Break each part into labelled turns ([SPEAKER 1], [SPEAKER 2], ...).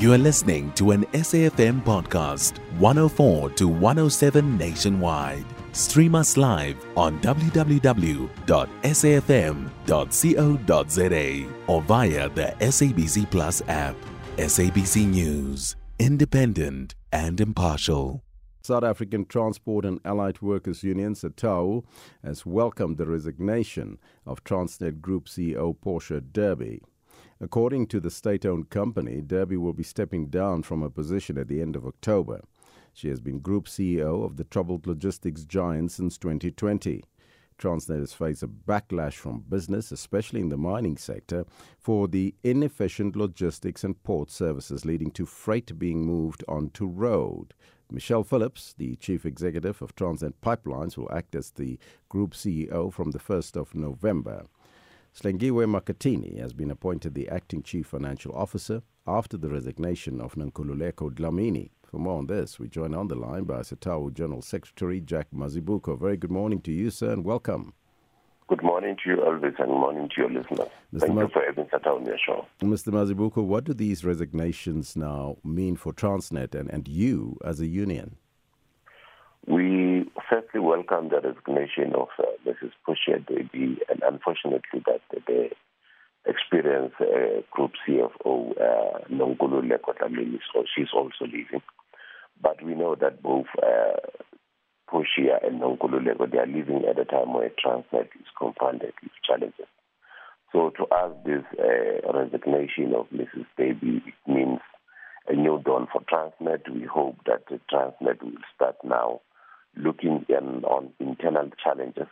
[SPEAKER 1] You are listening to an SAFM podcast, 104 to 107 nationwide. Stream us live on www.safm.co.za or via the SABC Plus app. SABC News, independent and impartial.
[SPEAKER 2] South African Transport and Allied Workers Union, SATAWU, has welcomed the resignation of Transnet Group CEO Portia Derby. According to the state owned company, Derby will be stepping down from her position at the end of October. She has been Group CEO of the troubled logistics giant since 2020. Transnet has faced a backlash from business, especially in the mining sector, for the inefficient logistics and port services, leading to freight being moved onto road. Michelle Phillips, the chief executive of Transnet Pipelines, will act as the group CEO from the 1st of November. Hlengiwe Makhathini has been appointed the acting chief financial officer after the resignation of Nonkululeko Dlamini. For more on this, we join on the line by SATAWU General Secretary Jack Mazibuko. Very good morning to you, sir, and welcome.
[SPEAKER 3] Good morning to you, Elvis, and morning to your listeners. Mr. Thank Ma- you for having SATAWU on your show.
[SPEAKER 2] Mr. Mazibuko, what do these resignations now mean for Transnet and, and you as a union?
[SPEAKER 3] We firstly welcome the resignation of uh, Mrs. Portia Derby, and unfortunately that the experienced uh, Group CFO, uh, Nonkululeko Dlamini, so she's also leaving. But we know that both uh, Portia and Nonkululeko, they are leaving at a time where Transnet is confronted with challenges. So to us, this uh, resignation of Mrs. Derby it means a new dawn for Transnet. We hope that Transnet will start now looking in, on internal challenges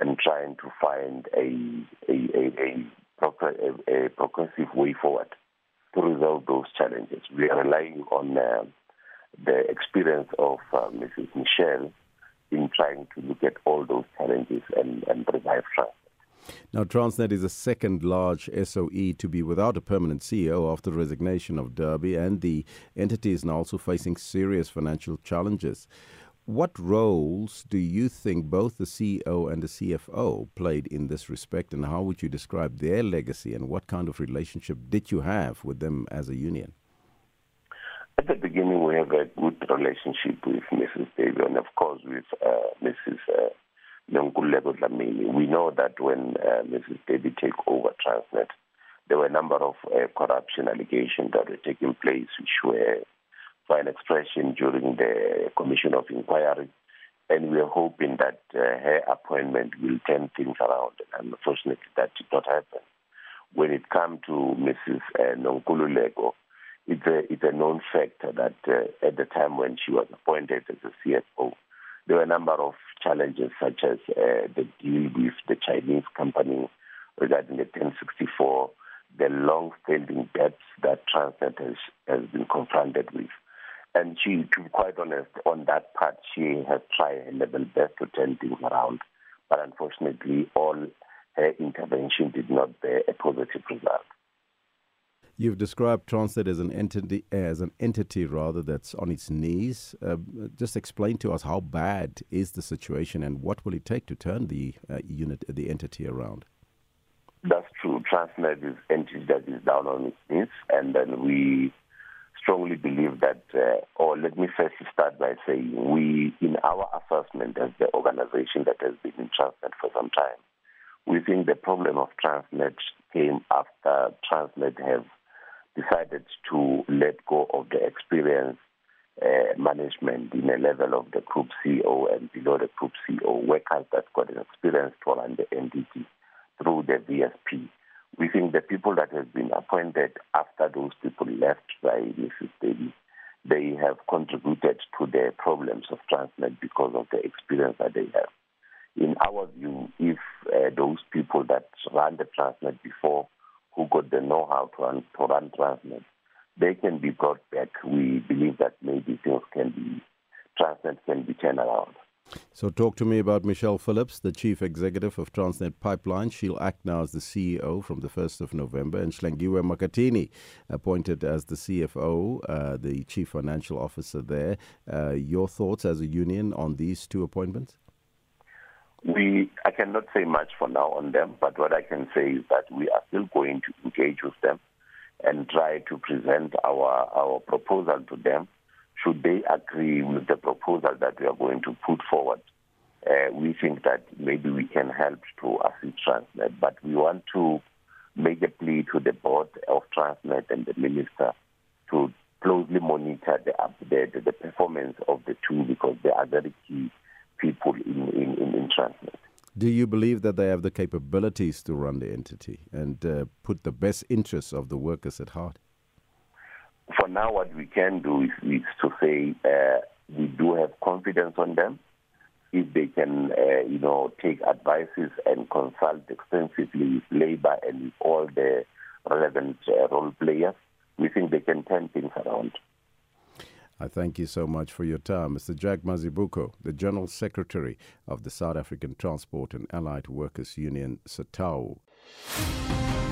[SPEAKER 3] and trying to find a, a, a, a, a progressive way forward to resolve those challenges. We are relying on uh, the experience of uh, Mrs. Michelle in trying to look at all those challenges and, and revive trust.
[SPEAKER 2] Now, Transnet is the second large SOE to be without a permanent CEO after the resignation of Derby, and the entity is now also facing serious financial challenges. What roles do you think both the CEO and the CFO played in this respect, and how would you describe their legacy, and what kind of relationship did you have with them as a union?
[SPEAKER 3] At the beginning, we have a good relationship with Mrs. Derby and, of course, with uh, Mrs. Uh, Dlamini. We know that when uh, Mrs. Derby took over Transnet, there were a number of uh, corruption allegations that were taking place, which were for an expression during the Commission of Inquiry. And we are hoping that uh, her appointment will turn things around. And unfortunately, that did not happen. When it comes to Mrs. Uh, Nonkululeko, it's a, it's a known fact that uh, at the time when she was appointed as a CFO, there were a number of challenges, such as uh, the deal with the Chinese company regarding the 1064, the long-standing debts that Transnet has, has been confronted with. And she, to be quite honest, on that part, she has tried her level best to turn things around. But unfortunately, all her intervention did not bear a positive result.
[SPEAKER 2] You've described Transnet as an entity, as an entity rather that's on its knees. Uh, just explain to us how bad is the situation, and what will it take to turn the uh, unit, the entity around?
[SPEAKER 3] That's true. Transnet is entity that is down on its knees, and then we strongly believe that, uh, or let me first start by saying, we, in our assessment as the organization that has been in Transnet for some time, we think the problem of Transnet came after Transnet have decided to let go of the experience uh, management in a level of the group CEO and below the group CEO, workers that got an experience to run the entity through the VSP. We think the people that have been appointed after those people left by Mrs. Derby, they have contributed to the problems of Transnet because of the experience that they have. In our view, if uh, those people that ran the Transnet before, who got the know-how to run, to run Transnet, they can be brought back. We believe that maybe things can be, Transnet can be turned around.
[SPEAKER 2] So, talk to me about Michelle Phillips, the chief executive of Transnet Pipeline. She'll act now as the CEO from the 1st of November, and Hlengiwe Makhathini, appointed as the CFO, uh, the chief financial officer there. Uh, your thoughts as a union on these two appointments?
[SPEAKER 3] We, I cannot say much for now on them, but what I can say is that we are still going to engage with them and try to present our, our proposal to them. Should they agree with the proposal that we are going to put forward, uh, we think that maybe we can help to assist Transnet. But we want to make a plea to the board of Transnet and the minister to closely monitor the, the, the performance of the two because they are very key people in, in, in, in Transnet.
[SPEAKER 2] Do you believe that they have the capabilities to run the entity and uh, put the best interests of the workers at heart?
[SPEAKER 3] For now, what we can do is, is to say uh, we do have confidence on them. If they can, uh, you know, take advices and consult extensively with labor and all the relevant uh, role players, we think they can turn things around.
[SPEAKER 2] I thank you so much for your time. Mr. Jack Mazibuko, the General Secretary of the South African Transport and Allied Workers Union, SATAWU.